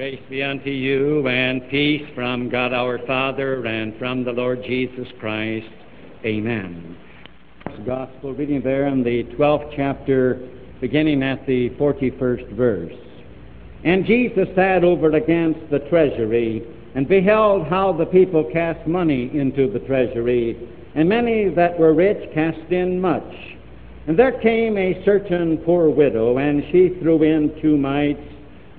Grace be unto you and peace from God our Father and from the Lord Jesus Christ. Amen. Gospel reading there in the 12th chapter, beginning at the 41st verse. And Jesus sat over against the treasury and beheld how the people cast money into the treasury, and many that were rich cast in much. And there came a certain poor widow, and she threw in two mites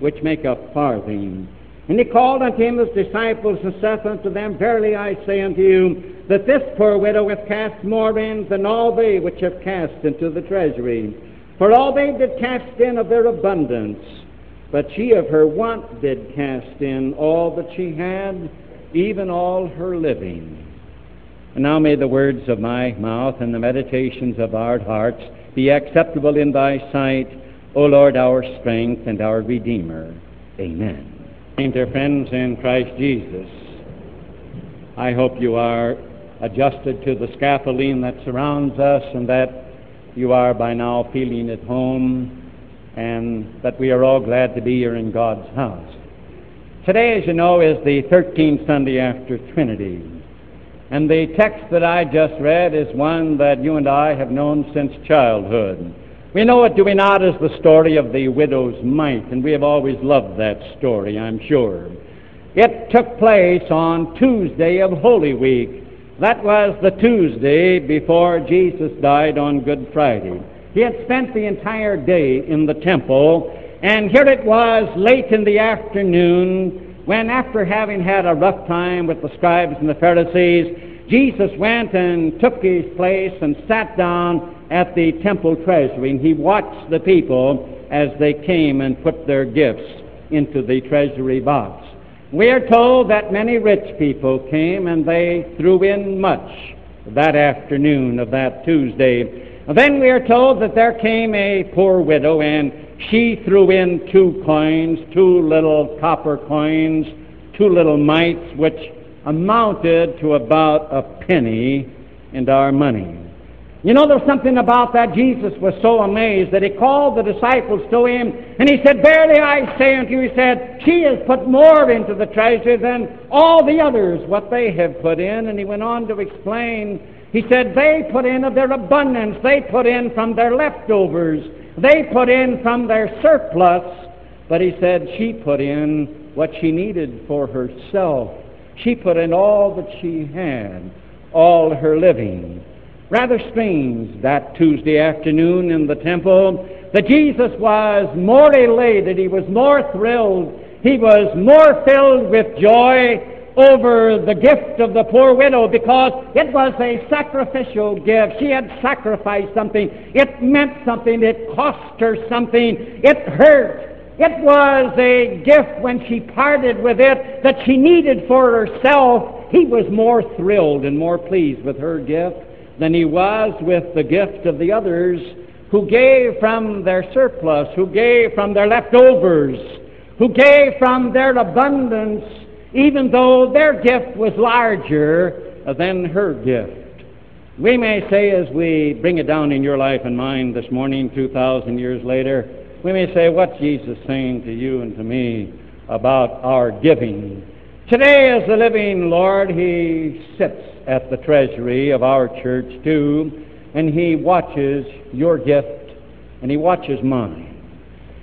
which make a farthing. And he called unto him his disciples and saith unto them, Verily I say unto you, that this poor widow hath cast more in than all they which have cast into the treasury. For all they did cast in of their abundance, but she of her want did cast in all that she had, even all her living. And now may the words of my mouth and the meditations of our hearts be acceptable in thy sight, O Lord, our strength and our Redeemer. Amen. Dear friends in Christ Jesus, I hope you are adjusted to the scaffolding that surrounds us and that you are by now feeling at home and that we are all glad to be here in God's house. Today, as you know, is the 13th Sunday after Trinity. And the text that I just read is one that you and I have known since childhood. We know it, do we not, as the story of the widow's mite, and we have always loved that story, I'm sure. It took place on Tuesday of Holy Week. That was the Tuesday before Jesus died on Good Friday. He had spent the entire day in the temple, and here it was late in the afternoon when, after having had a rough time with the scribes and the Pharisees, Jesus went and took his place and sat down at the temple treasury, and he watched the people as they came and put their gifts into the treasury box. We are told that many rich people came and they threw in much that afternoon of that Tuesday. Then we are told that there came a poor widow and she threw in two coins, two little copper coins, two little mites, which amounted to about a penny in our money. You know, there's something about that. Jesus was so amazed that he called the disciples to him and he said, Verily I say unto you, he said, She has put more into the treasure than all the others what they have put in. And he went on to explain, he said, They put in of their abundance, they put in from their leftovers, they put in from their surplus. But he said, She put in what she needed for herself. She put in all that she had, all her living rather strange that Tuesday afternoon in the temple that Jesus was more elated, he was more thrilled, he was more filled with joy over the gift of the poor widow because it was a sacrificial gift. She had sacrificed something. It meant something. It cost her something. It hurt. It was a gift when she parted with it that she needed for herself. He was more thrilled and more pleased with her gift than he was with the gift of the others who gave from their surplus, who gave from their leftovers, who gave from their abundance, even though their gift was larger than her gift. We may say, as we bring it down in your life and mine this morning, 2,000 years later, we may say, What's Jesus saying to you and to me about our giving? Today, as the living Lord, He sits at the treasury of our church too, and He watches your gift and He watches mine.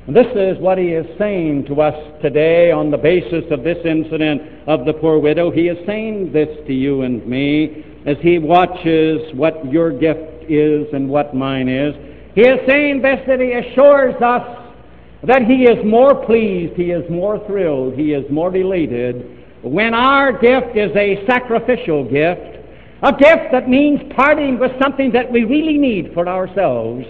And this is what He is saying to us today on the basis of this incident of the poor widow. He is saying this to you and me as He watches what your gift is and what mine is. He is saying this that He assures us that He is more pleased, He is more thrilled, He is more elated when our gift is a sacrificial gift, a gift that means parting with something that we really need for ourselves,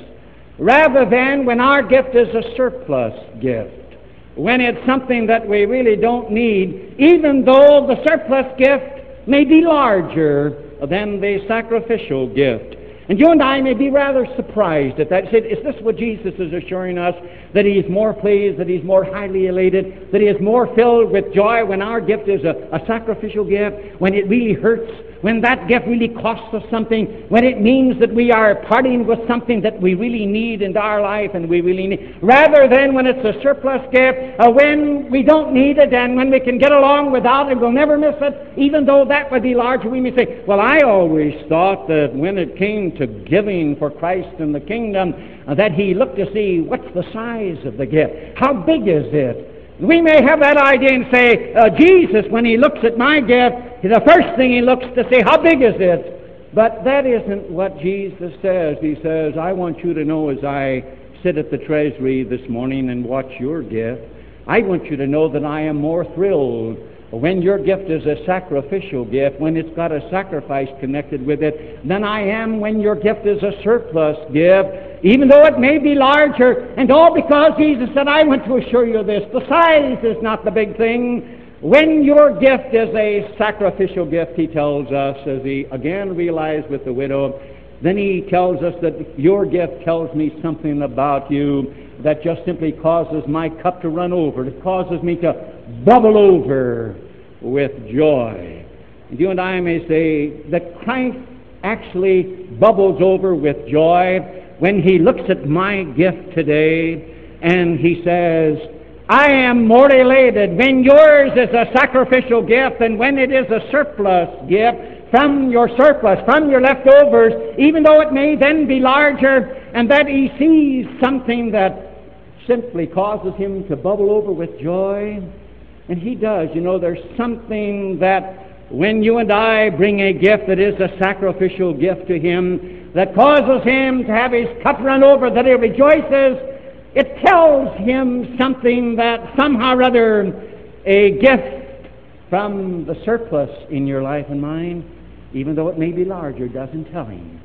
rather than when our gift is a surplus gift, when it's something that we really don't need, even though the surplus gift may be larger than the sacrificial gift. And you and I may be rather surprised at that. Is this what Jesus is assuring us? That He is more pleased, that He's more highly elated, that He is more filled with joy when our gift is a, a sacrificial gift, when it really hurts when that gift really costs us something, when it means that we are parting with something that we really need in our life and we really need, rather than when it's a surplus gift, uh, when we don't need it and when we can get along without it, we'll never miss it, even though that would be larger. We may say, well, I always thought that when it came to giving for Christ and the kingdom, uh, that he looked to see what's the size of the gift, how big is it, we may have that idea and say, uh, Jesus, when he looks at my gift, the first thing he looks to see, how big is it? But that isn't what Jesus says. He says, I want you to know as I sit at the treasury this morning and watch your gift, I want you to know that I am more thrilled when your gift is a sacrificial gift, when it's got a sacrifice connected with it, than I am when your gift is a surplus gift, even though it may be larger. And all because Jesus said, I want to assure you this the size is not the big thing. When your gift is a sacrificial gift, he tells us, as he again realized with the widow, then he tells us that your gift tells me something about you that just simply causes my cup to run over. It causes me to bubble over with joy. And you and I may say that Christ actually bubbles over with joy when he looks at my gift today and he says, I am more elated when yours is a sacrificial gift than when it is a surplus gift from your surplus, from your leftovers, even though it may then be larger, and that he sees something that simply causes him to bubble over with joy. And he does. You know, there's something that when you and I bring a gift that is a sacrificial gift to him, that causes him to have his cup run over, that he rejoices it tells him something that somehow or other a gift from the surplus in your life and mine, even though it may be larger, doesn't tell him.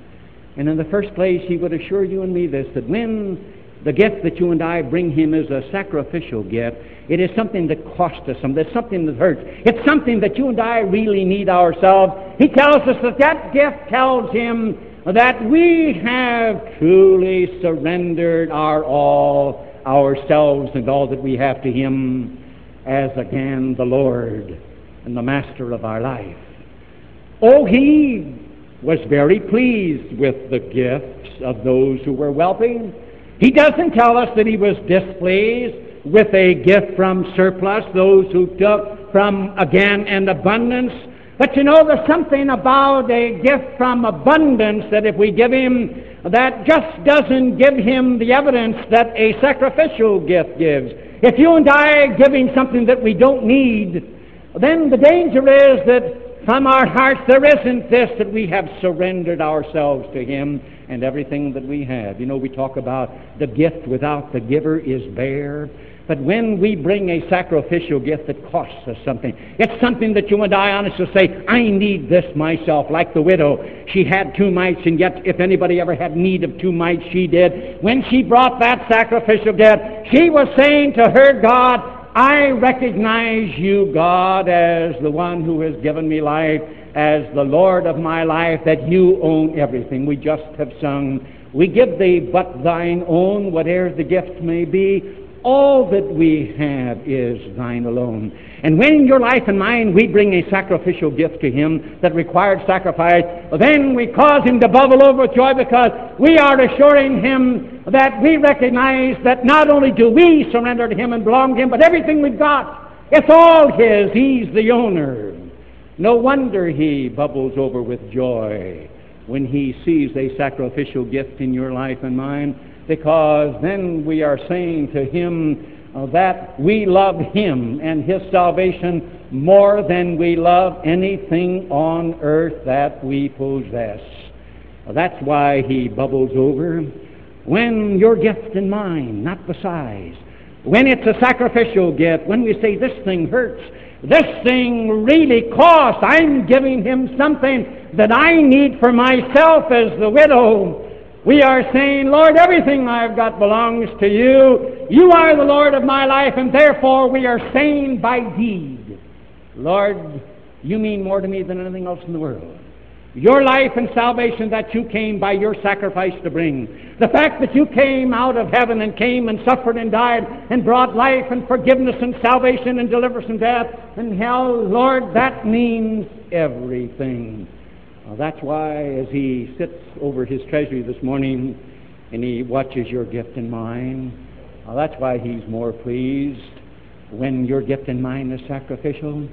And in the first place, he would assure you and me this that when the gift that you and I bring him is a sacrificial gift, it is something that costs us something. It's something that hurts. It's something that you and I really need ourselves. He tells us that that gift tells him that we have truly surrendered our all, ourselves and all that we have to Him as again the Lord and the Master of our life. Oh, He was very pleased with the gifts of those who were wealthy. He doesn't tell us that He was displeased with a gift from surplus, those who took from again an abundance but you know, there's something about a gift from abundance that if we give him, that just doesn't give him the evidence that a sacrificial gift gives. If you and I are giving something that we don't need, then the danger is that from our hearts there isn't this that we have surrendered ourselves to him and everything that we have. You know, we talk about the gift without the giver is bare. But when we bring a sacrificial gift that costs us something, it's something that you and I honestly say, I need this myself. Like the widow, she had two mites, and yet if anybody ever had need of two mites, she did. When she brought that sacrificial gift, she was saying to her God, I recognize you, God, as the one who has given me life, as the Lord of my life, that you own everything. We just have sung, We give thee but thine own, whatever the gift may be. All that we have is thine alone. And when in your life and mine we bring a sacrificial gift to him that required sacrifice, then we cause him to bubble over with joy because we are assuring him that we recognize that not only do we surrender to him and belong to him, but everything we've got, it's all his. He's the owner. No wonder he bubbles over with joy when he sees a sacrificial gift in your life and mine because then we are saying to Him uh, that we love Him and His salvation more than we love anything on earth that we possess. That's why He bubbles over. When your gift and mine, not the size, when it's a sacrificial gift, when we say this thing hurts, this thing really costs, I'm giving him something that I need for myself as the widow. We are saying, Lord, everything I've got belongs to you. You are the Lord of my life, and therefore we are saying by deed, Lord, you mean more to me than anything else in the world. Your life and salvation that you came by your sacrifice to bring. The fact that you came out of heaven and came and suffered and died and brought life and forgiveness and salvation and deliverance from death and hell, Lord, that means everything. That's why, as he sits over his treasury this morning and he watches your gift and mine, that's why he's more pleased when your gift and mine is sacrificial,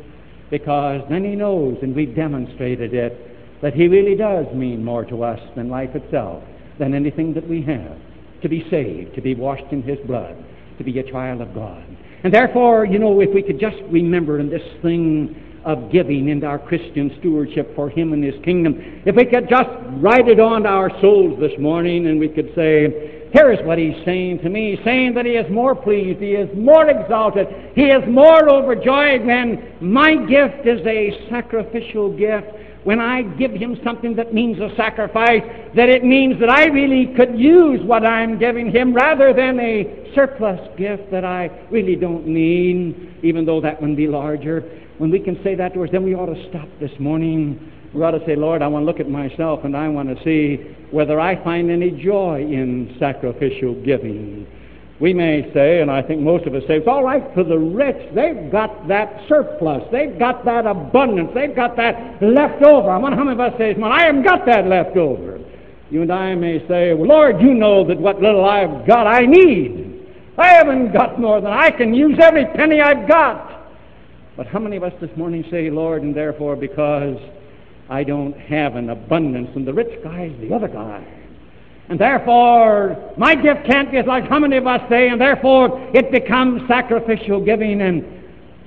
because then he knows, and we've demonstrated it, that he really does mean more to us than life itself, than anything that we have. To be saved, to be washed in his blood, to be a child of God. And therefore, you know, if we could just remember in this thing of giving into our Christian stewardship for Him and His kingdom, if we could just write it on our souls this morning and we could say, here is what He's saying to me. Saying that He is more pleased, He is more exalted, He is more overjoyed when my gift is a sacrificial gift when I give him something that means a sacrifice, that it means that I really could use what I'm giving him rather than a surplus gift that I really don't need, even though that one be larger. When we can say that to us, then we ought to stop this morning. We ought to say, Lord, I want to look at myself and I want to see whether I find any joy in sacrificial giving. We may say, and I think most of us say, it's all right for the rich. They've got that surplus. They've got that abundance. They've got that left over. I wonder how many of us say, well, I haven't got that left over. You and I may say, well, Lord, you know that what little I've got I need. I haven't got more than I can use every penny I've got. But how many of us this morning say, Lord, and therefore because I don't have an abundance, and the rich guy is the other guy. And therefore, my gift can't be as like how many of us say, and therefore it becomes sacrificial giving. And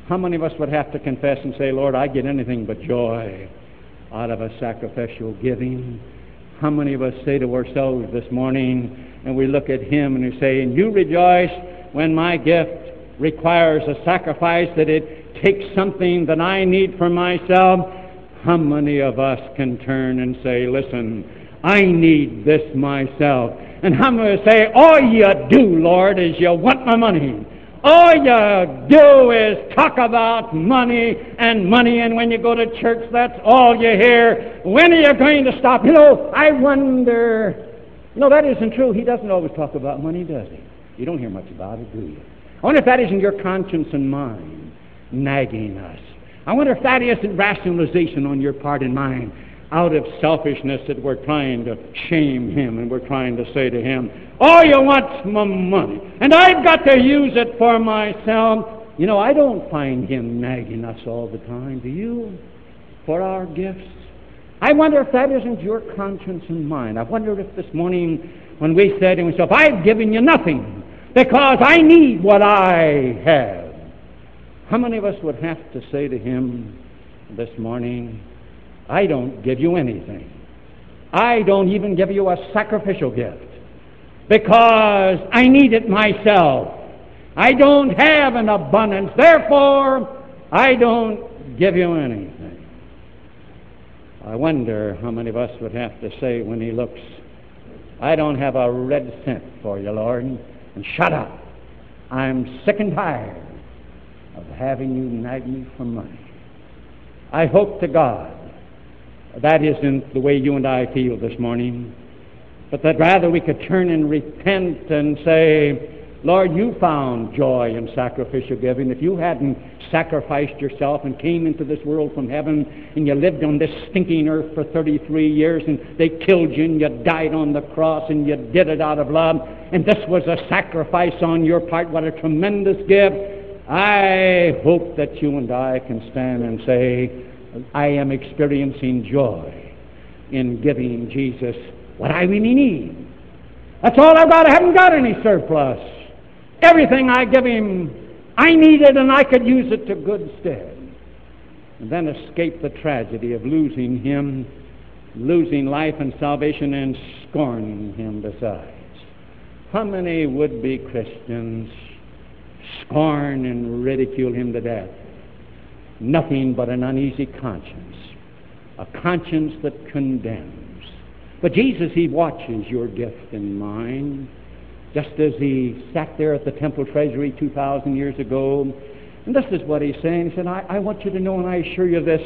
how many of us would have to confess and say, Lord, I get anything but joy out of a sacrificial giving? How many of us say to ourselves this morning, and we look at Him and we say, and you rejoice when my gift requires a sacrifice, that it take something that I need for myself, how many of us can turn and say, listen, I need this myself? And how many say, all you do, Lord, is you want my money. All you do is talk about money and money, and when you go to church, that's all you hear. When are you going to stop? You know, I wonder. No, that isn't true. He doesn't always talk about money, does he? You don't hear much about it, do you? I wonder if that isn't your conscience and mine nagging us. I wonder if that isn't rationalization on your part and mine out of selfishness that we're trying to shame him and we're trying to say to him, All you want's my money, and I've got to use it for myself. You know, I don't find him nagging us all the time, do you? For our gifts. I wonder if that isn't your conscience and mine. I wonder if this morning when we said to himself, I've given you nothing because I need what I have. How many of us would have to say to him this morning, I don't give you anything. I don't even give you a sacrificial gift because I need it myself. I don't have an abundance. Therefore, I don't give you anything. I wonder how many of us would have to say when he looks, I don't have a red cent for you, Lord, and shut up. I'm sick and tired of having you nag me for money. I hope to God that isn't the way you and I feel this morning, but that rather we could turn and repent and say, Lord, you found joy in sacrificial giving. If you hadn't sacrificed yourself and came into this world from heaven and you lived on this stinking earth for 33 years and they killed you and you died on the cross and you did it out of love and this was a sacrifice on your part, what a tremendous gift. I hope that you and I can stand and say, I am experiencing joy in giving Jesus what I really need. That's all I've got. I haven't got any surplus. Everything I give him, I need it and I could use it to good stead. And then escape the tragedy of losing him, losing life and salvation, and scorning him besides. How many would be Christians scorn and ridicule him to death. Nothing but an uneasy conscience, a conscience that condemns. But Jesus, He watches your gift and mine, just as He sat there at the temple treasury 2,000 years ago. And this is what He's saying. He said, I, I want you to know, and I assure you this,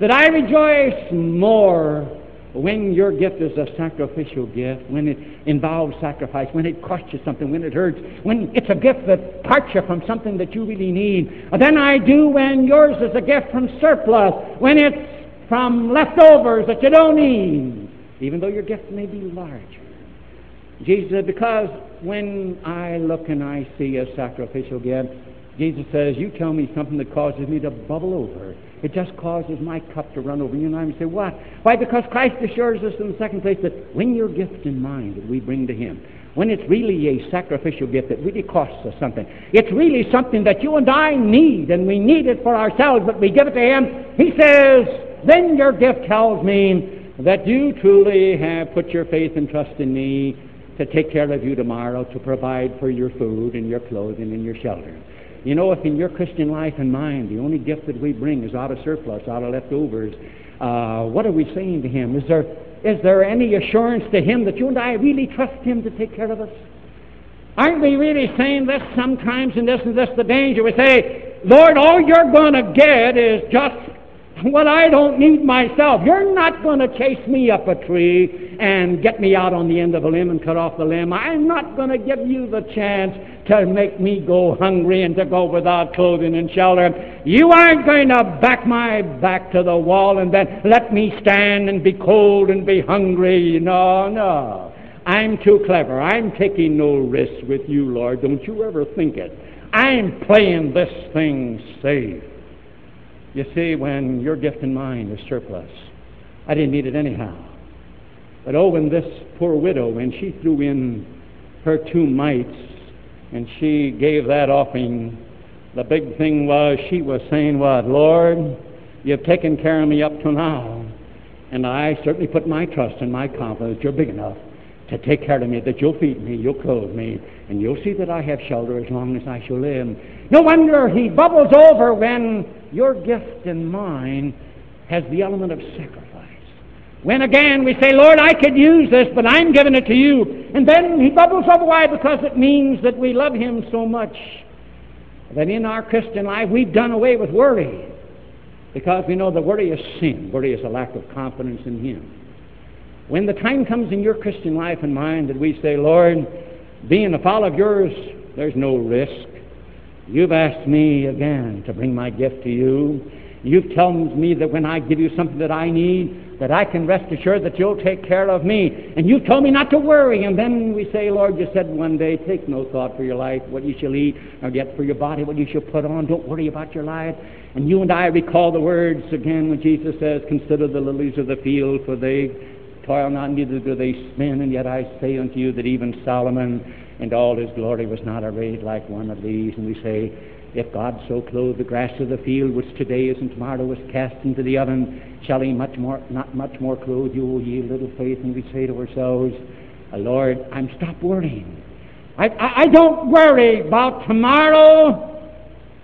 that I rejoice more when your gift is a sacrificial gift, when it involves sacrifice, when it costs you something, when it hurts, when it's a gift that parts you from something that you really need, then I do when yours is a gift from surplus, when it's from leftovers that you don't need, even though your gift may be larger. Jesus said, because when I look and I see a sacrificial gift, Jesus says, you tell me something that causes me to bubble over. It just causes my cup to run over. You and I say, what? Why? Because Christ assures us in the second place that when your gift in mind that we bring to Him, when it's really a sacrificial gift that really costs us something, it's really something that you and I need, and we need it for ourselves, but we give it to Him. He says, then your gift tells me that you truly have put your faith and trust in me to take care of you tomorrow, to provide for your food and your clothing and your shelter. You know, if in your Christian life and mine the only gift that we bring is out of surplus, out of leftovers, uh, what are we saying to Him? Is there, is there any assurance to Him that you and I really trust Him to take care of us? Aren't we really saying this sometimes and this and this the danger? We say, Lord, all you're going to get is just what I don't need myself. You're not going to chase me up a tree and get me out on the end of a limb and cut off the limb. I'm not going to give you the chance to make me go hungry and to go without clothing and shelter. You aren't going to back my back to the wall and then let me stand and be cold and be hungry. No, no. I'm too clever. I'm taking no risks with you, Lord. Don't you ever think it. I'm playing this thing safe. You see, when your gift and mine is surplus, I didn't need it anyhow. But oh, when this poor widow, when she threw in her two mites and she gave that offering, the big thing was she was saying, What, Lord, you've taken care of me up to now. And I certainly put my trust and my confidence you're big enough to take care of me, that you'll feed me, you'll clothe me, and you'll see that I have shelter as long as I shall live. No wonder he bubbles over when your gift and mine has the element of sacrifice. When again we say, Lord, I could use this, but I'm giving it to you. And then he bubbles over. Why? Because it means that we love him so much that in our Christian life we've done away with worry. Because we know that worry is sin. Worry is a lack of confidence in him. When the time comes in your Christian life and mine that we say, Lord, being a follower of yours, there's no risk. You've asked me again to bring my gift to you. You've told me that when I give you something that I need, that I can rest assured that you'll take care of me. And you've told me not to worry. And then we say, Lord, you said one day, take no thought for your life, what you shall eat, or yet for your body, what you shall put on. Don't worry about your life. And you and I recall the words again when Jesus says, Consider the lilies of the field, for they toil not, neither do they spin. And yet I say unto you that even Solomon in all his glory was not arrayed like one of these. And we say, if God so clothe the grass of the field, which today is and tomorrow is cast into the oven, shall he much more, not much more clothe you, ye little faith? And we say to ourselves, Lord, I'm stop worrying. I, I, I don't worry about tomorrow.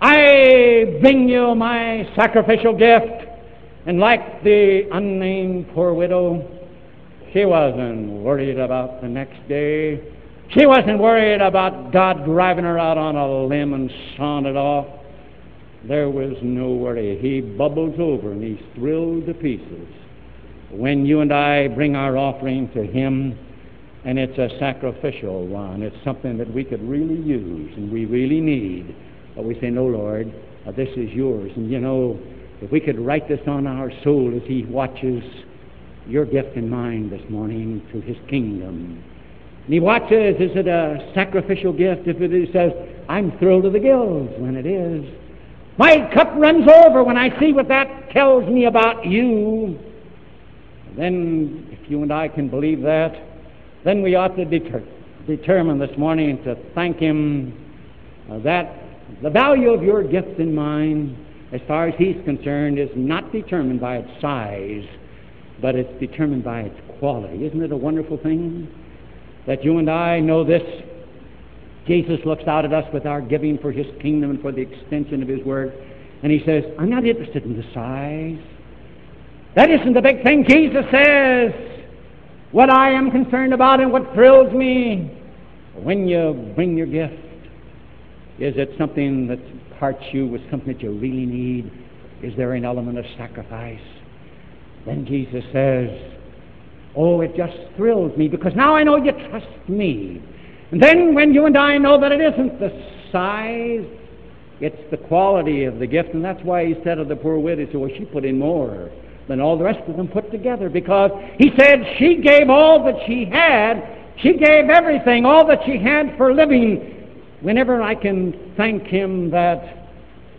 I bring you my sacrificial gift. And like the unnamed poor widow, she wasn't worried about the next day. She wasn't worried about God driving her out on a limb and sawing it off. There was no worry. He bubbles over and he's thrilled to pieces. When you and I bring our offering to Him, and it's a sacrificial one, it's something that we could really use and we really need. But we say, No, Lord, this is yours. And you know, if we could write this on our soul as He watches your gift and mine this morning to His kingdom and he watches, is it a sacrificial gift? If it is, says, I'm thrilled to the gills when it is. My cup runs over when I see what that tells me about you. Then, if you and I can believe that, then we ought to deter- determine this morning to thank Him uh, that the value of your gift and mine, as far as He's concerned, is not determined by its size, but it's determined by its quality. Isn't it a wonderful thing? that you and I know this. Jesus looks out at us with our giving for His kingdom and for the extension of His word, and He says, I'm not interested in the size. That isn't the big thing. Jesus says, what I am concerned about and what thrills me when you bring your gift is it something that parts you with something that you really need? Is there an element of sacrifice? Then Jesus says, Oh, it just thrills me because now I know you trust me. And then when you and I know that it isn't the size, it's the quality of the gift. And that's why he said of the poor widow, well, she put in more. than all the rest of them put together because he said she gave all that she had. She gave everything, all that she had for living. Whenever I can thank him that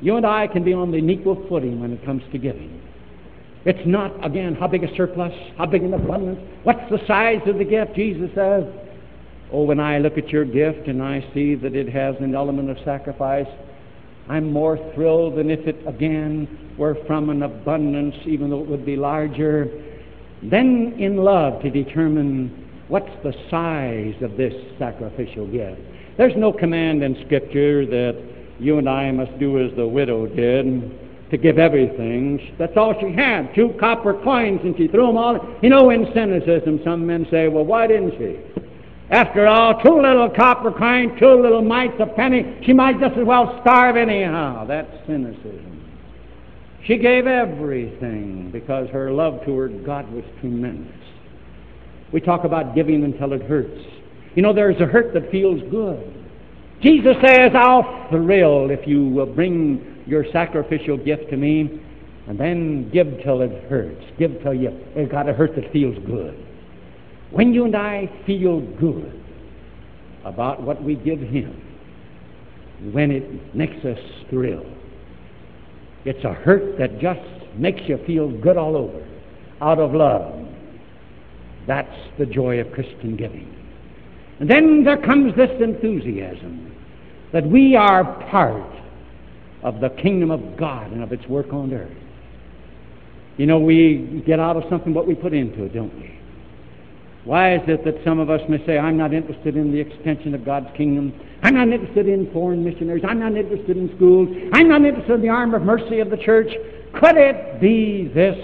you and I can be on an equal footing when it comes to giving. It's not, again, how big a surplus, how big an abundance, what's the size of the gift. Jesus says, Oh, when I look at your gift and I see that it has an element of sacrifice, I'm more thrilled than if it again were from an abundance, even though it would be larger. Then, in love, to determine what's the size of this sacrificial gift. There's no command in Scripture that you and I must do as the widow did to give everything. That's all she had, two copper coins, and she threw them all. You know, in cynicism, some men say, well, why didn't she? After all, two little copper coins, two little mites a penny, she might just as well starve anyhow. That's cynicism. She gave everything because her love toward God was tremendous. We talk about giving until it hurts. You know, there's a hurt that feels good. Jesus says, I'll thrill if you will bring your sacrificial gift to me and then give till it hurts. Give till you, it's got a hurt that feels good. When you and I feel good about what we give Him, when it makes us thrill, it's a hurt that just makes you feel good all over, out of love. That's the joy of Christian giving. And then there comes this enthusiasm that we are part of the kingdom of God and of its work on earth. You know, we get out of something what we put into it, don't we? Why is it that some of us may say, I'm not interested in the extension of God's kingdom? I'm not interested in foreign missionaries. I'm not interested in schools. I'm not interested in the arm of mercy of the church. Could it be this?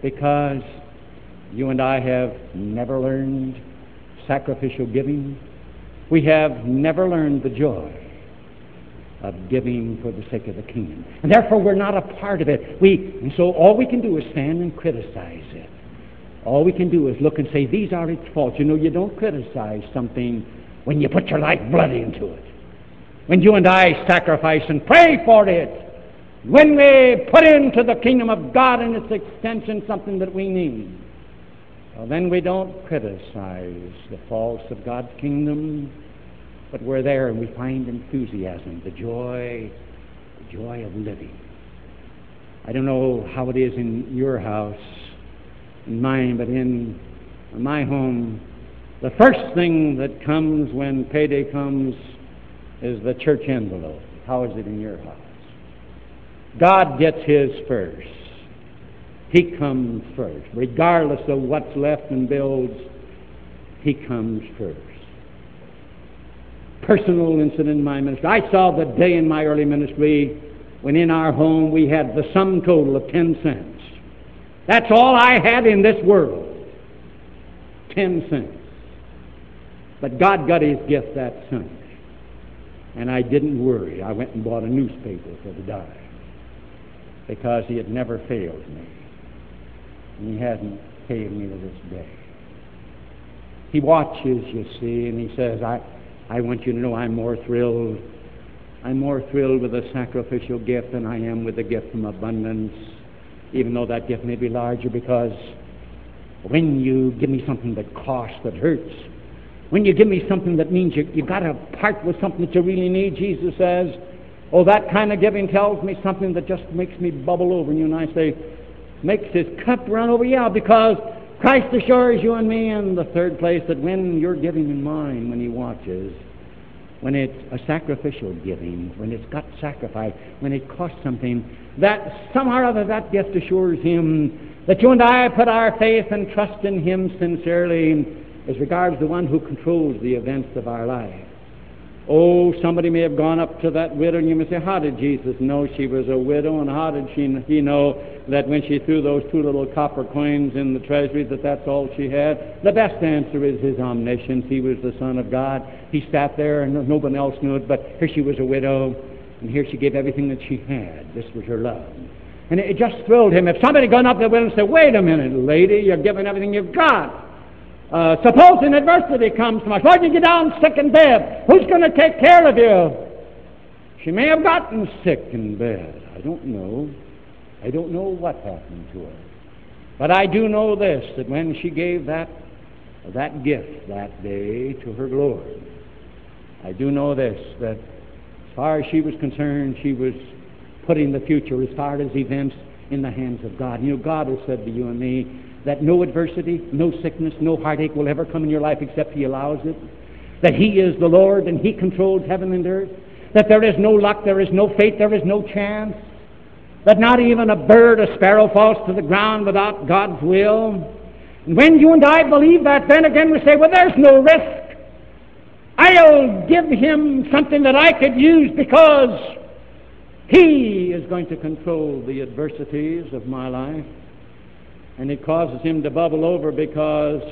Because you and I have never learned sacrificial giving. We have never learned the joy of giving for the sake of the kingdom. And therefore, we're not a part of it. We, and so all we can do is stand and criticize it. All we can do is look and say, these are its faults. You know, you don't criticize something when you put your life blood into it. When you and I sacrifice and pray for it. When we put into the kingdom of God and its extension something that we need. Well, then we don't criticize the faults of God's kingdom, but we're there and we find enthusiasm, the joy, the joy of living. I don't know how it is in your house in mine, but in my home, the first thing that comes when payday comes is the church envelope. How is it in your house? God gets his first. He comes first. Regardless of what's left in bills, he comes first. Personal incident in my ministry. I saw the day in my early ministry when in our home we had the sum total of 10 cents. That's all I had in this world. Ten cents. But God got his gift that Sunday. And I didn't worry. I went and bought a newspaper for the dime. Because he had never failed me. And he hasn't failed me to this day. He watches, you see, and he says, I, I want you to know I'm more thrilled. I'm more thrilled with a sacrificial gift than I am with a gift from abundance even though that gift may be larger, because when you give me something that costs, that hurts, when you give me something that means you, you've got to part with something that you really need, Jesus says, oh, that kind of giving tells me something that just makes me bubble over. And you and I say, makes his cup run over. Yeah, because Christ assures you and me in the third place that when you're giving in mine, when he watches, when it's a sacrificial giving, when it's got sacrifice, when it costs something, that somehow or other that gift assures him that you and I put our faith and trust in him sincerely as regards the one who controls the events of our life. Oh, somebody may have gone up to that widow, and you may say, How did Jesus know she was a widow? And how did she, he know that when she threw those two little copper coins in the treasury, that that's all she had? The best answer is his omniscience. He was the Son of God. He sat there, and nobody else knew it, but here she was a widow, and here she gave everything that she had. This was her love. And it just thrilled him. If somebody gone up to the widow and said, Wait a minute, lady, you're giving everything you've got. Uh, suppose an adversity comes to us. Why did you get down sick in bed? Who's going to take care of you? She may have gotten sick in bed. I don't know. I don't know what happened to her. But I do know this that when she gave that, that gift that day to her Lord, I do know this that as far as she was concerned, she was putting the future as far as events in the hands of God. You know, God has said to you and me that no adversity, no sickness, no heartache will ever come in your life except He allows it. That He is the Lord and He controls heaven and earth. That there is no luck, there is no fate, there is no chance. That not even a bird, a sparrow falls to the ground without God's will. And when you and I believe that, then again we say, well, there's no risk. I'll give him something that I could use because he is going to control the adversities of my life. And it causes him to bubble over because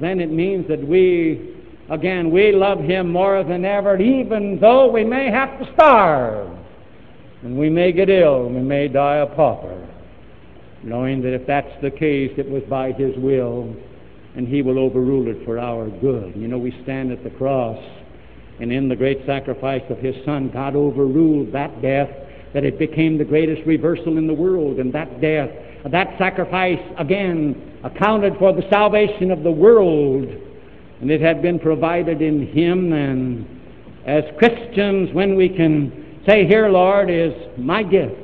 then it means that we, again, we love him more than ever, even though we may have to starve. And we may get ill, and we may die a pauper, knowing that if that's the case, it was by his will and he will overrule it for our good. You know, we stand at the cross, and in the great sacrifice of his Son, God overruled that death, that it became the greatest reversal in the world, and that death, that sacrifice, again, accounted for the salvation of the world, and it had been provided in him. And as Christians, when we can say, Here, Lord, is my gift,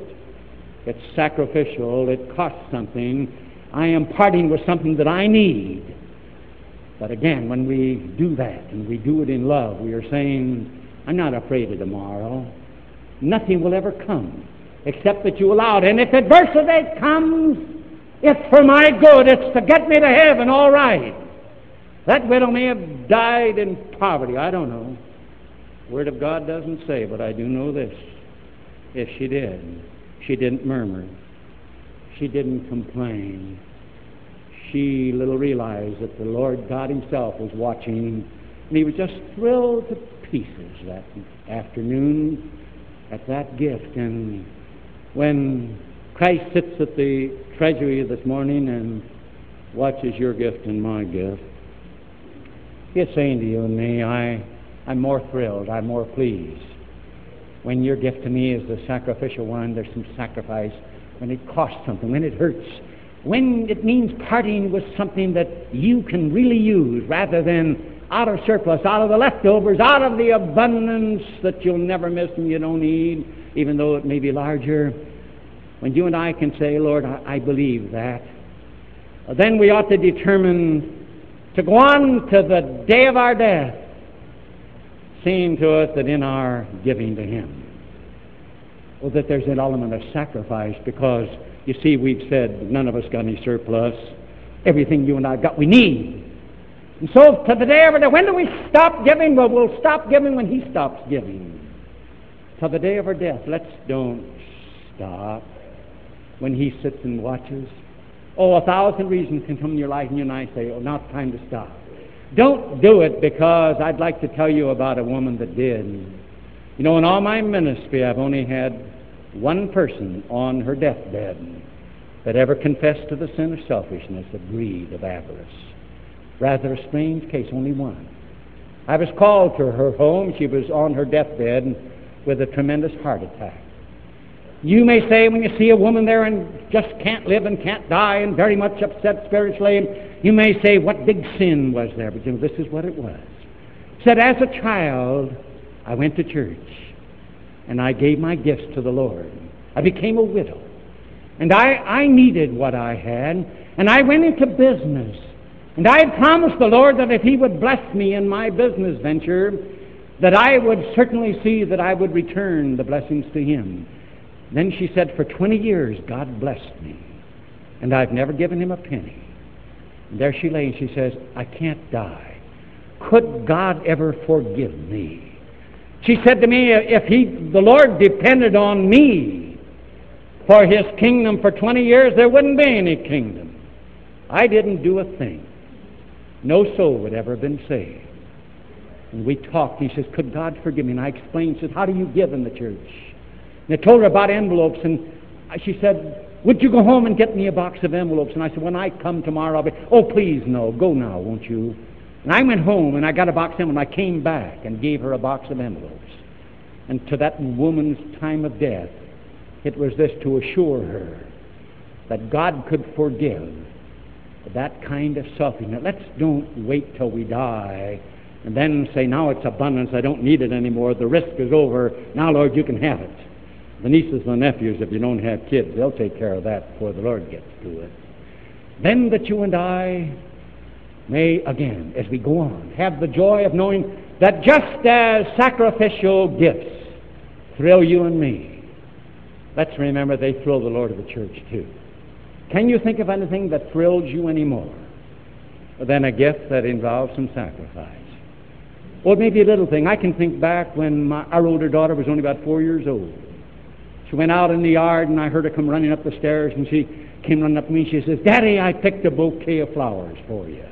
it's sacrificial, it costs something. I am parting with something that I need. But again, when we do that and we do it in love, we are saying, I'm not afraid of tomorrow. Nothing will ever come except that you allow it. And if adversity comes, it's for my good. It's to get me to heaven, all right. That widow may have died in poverty. I don't know. Word of God doesn't say, but I do know this. If she did, she didn't murmur. She didn't complain she little realized that the Lord God Himself was watching, and he was just thrilled to pieces that afternoon at that gift. And when Christ sits at the treasury this morning and watches your gift and my gift, He's saying to you and me, I, I'm more thrilled, I'm more pleased. When your gift to me is the sacrificial one, there's some sacrifice. When it costs something, when it hurts, when it means parting with something that you can really use rather than out of surplus, out of the leftovers, out of the abundance that you'll never miss and you don't need, even though it may be larger. When you and I can say, Lord, I, I believe that, uh, then we ought to determine to go on to the day of our death, seeing to it that in our giving to Him, well, that there's an element of sacrifice because you see, we've said none of us got any surplus. Everything you and I got, we need. And so, to the day of our death, when do we stop giving? Well, we'll stop giving when He stops giving. To the day of our death, let's don't stop when He sits and watches. Oh, a thousand reasons can come in your life, and you and I say, oh, now it's time to stop. Don't do it because I'd like to tell you about a woman that did. You know, in all my ministry, I've only had one person on her deathbed that ever confessed to the sin of selfishness, of greed, of avarice. Rather a strange case, only one. I was called to her home. She was on her deathbed with a tremendous heart attack. You may say when you see a woman there and just can't live and can't die and very much upset spiritually, you may say, what big sin was there? But you know, this is what it was. said, as a child, I went to church and I gave my gifts to the Lord. I became a widow. And I, I needed what I had, and I went into business. And I had promised the Lord that if He would bless me in my business venture, that I would certainly see that I would return the blessings to Him. Then she said, For 20 years, God blessed me, and I've never given Him a penny. And there she lay, and she says, I can't die. Could God ever forgive me? She said to me, if he, the Lord depended on me for his kingdom for 20 years, there wouldn't be any kingdom. I didn't do a thing. No soul would ever have been saved. And we talked. He says, Could God forgive me? And I explained, says, How do you give in the church? And I told her about envelopes, and she said, Would you go home and get me a box of envelopes? And I said, When I come tomorrow, I'll be, Oh, please, no. Go now, won't you? And I went home and I got a box of envelopes. I came back and gave her a box of envelopes. And to that woman's time of death, It was this to assure her that God could forgive that kind of selfishness. Let's don't wait till we die and then say, now it's abundance, I don't need it anymore, the risk is over, now, Lord, you can have it. The nieces and nephews, if you don't have kids, they'll take care of that before the Lord gets to it. Then that you and I may, again, as we go on, have the joy of knowing that just as sacrificial gifts thrill you and me, let's remember they thrill the Lord of the church too. Can you think of anything that thrills you anymore than a gift that involves some sacrifice? Or maybe a little thing. I can think back when my, our older daughter was only about four years old. She went out in the yard and I heard her come running up the stairs and she came running up to me and she says, Daddy, I picked a bouquet of flowers for you.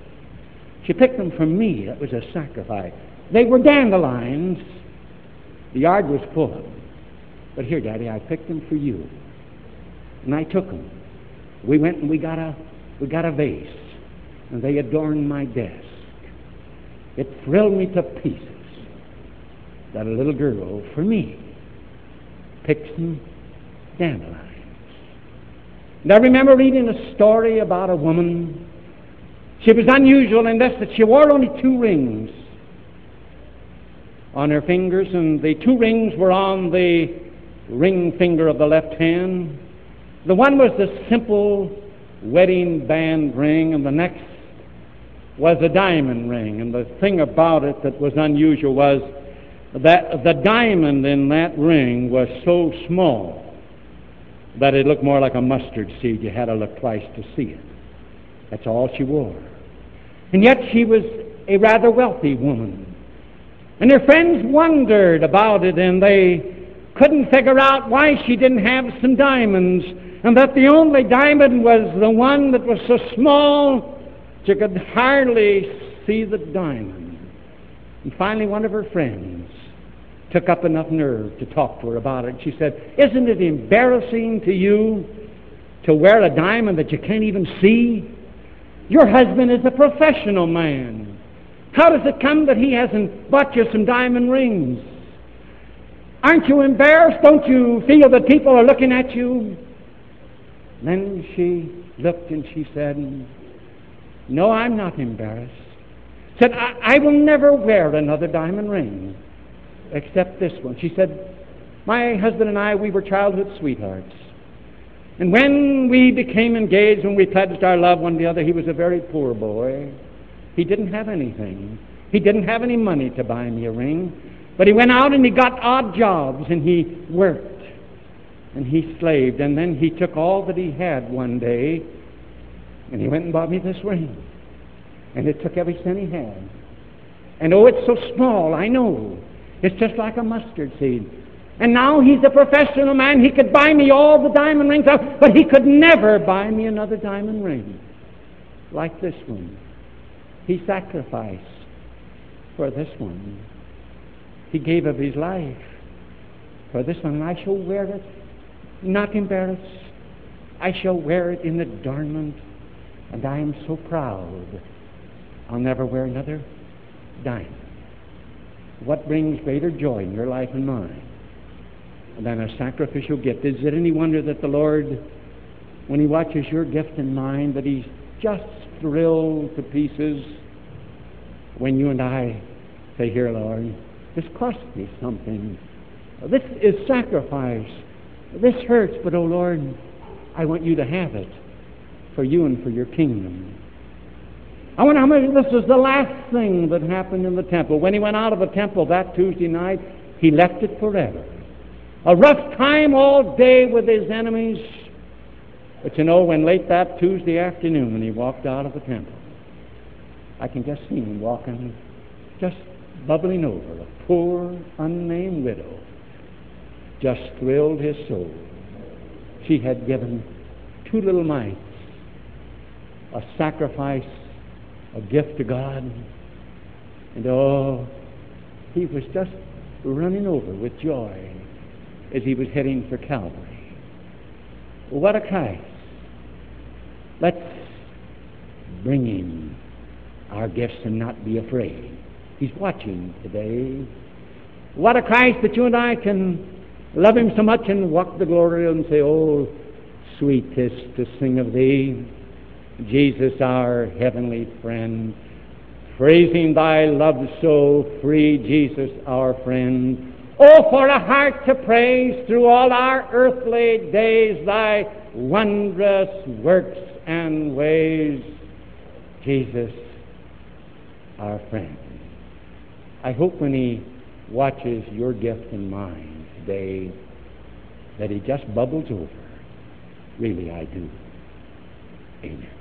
She picked them for me. That was a sacrifice. They were dandelions. The yard was full of them. But here, Daddy, I picked them for you. And I took them. We went and we got a we got a vase, and they adorned my desk. It thrilled me to pieces that a little girl, for me, picked some dandelions. And I remember reading a story about a woman. She was unusual in this that she wore only two rings on her fingers, and the two rings were on the ring finger of the left hand. The one was the simple wedding band ring, and the next was a diamond ring. And the thing about it that was unusual was that the diamond in that ring was so small that it looked more like a mustard seed. You had to look twice to see it. That's all she wore. And yet she was a rather wealthy woman. And her friends wondered about it, and they couldn't figure out why she didn't have some diamonds, and that the only diamond was the one that was so small she could hardly see the diamond. And finally, one of her friends took up enough nerve to talk to her about it. She said, Isn't it embarrassing to you to wear a diamond that you can't even see? Your husband is a professional man. How does it come that he hasn't bought you some diamond rings? Aren't you embarrassed? Don't you feel that people are looking at you? Then she looked and she said, No, I'm not embarrassed. Said, I, I will never wear another diamond ring except this one. She said, My husband and I, we were childhood sweethearts. And when we became engaged, when we pledged our love one to the other, he was a very poor boy. He didn't have anything. He didn't have any money to buy me a ring. But he went out and he got odd jobs and he worked and he slaved. And then he took all that he had one day and he went and bought me this ring. And it took every cent he had. And oh, it's so small, I know. It's just like a mustard seed. And now he's a professional man. He could buy me all the diamond rings, out, but he could never buy me another diamond ring like this one. He sacrificed for this one. He gave of his life for this one. And I shall wear it, not embarrassed. I shall wear it in adornment. And I am so proud. I'll never wear another diamond. What brings greater joy in your life and mine than a sacrificial gift? Is it any wonder that the Lord, when He watches your gift and mine, that He's just thrilled to pieces when you and I say, Here, Lord, this cost me something. This is sacrifice. This hurts, but oh Lord, I want you to have it for you and for your kingdom. I wonder how many this is the last thing that happened in the temple. When he went out of the temple that Tuesday night, he left it forever. A rough time all day with his enemies. But you know, when late that Tuesday afternoon, when he walked out of the temple, I can just see him walking, just bubbling over, a poor, unnamed widow. Just thrilled his soul. She had given two little mites, a sacrifice, a gift to God, and oh, he was just running over with joy as he was heading for Calvary. What a Christ. Let's bring him our gifts and not be afraid. He's watching today. What a Christ that you and I can love him so much and walk the glory and say, Oh, sweetest to sing of thee, Jesus, our heavenly friend. Praising thy love so free, Jesus, our friend. Oh, for a heart to praise through all our earthly days thy wondrous works and ways. Jesus, our friend. I hope when he watches your gift and mine today that he just bubbles over. Really, I do. Amen.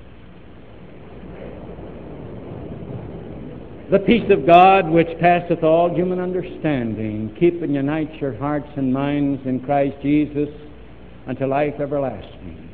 The peace of God, which passeth all human understanding, keep and unite your hearts and minds in Christ Jesus unto life everlasting.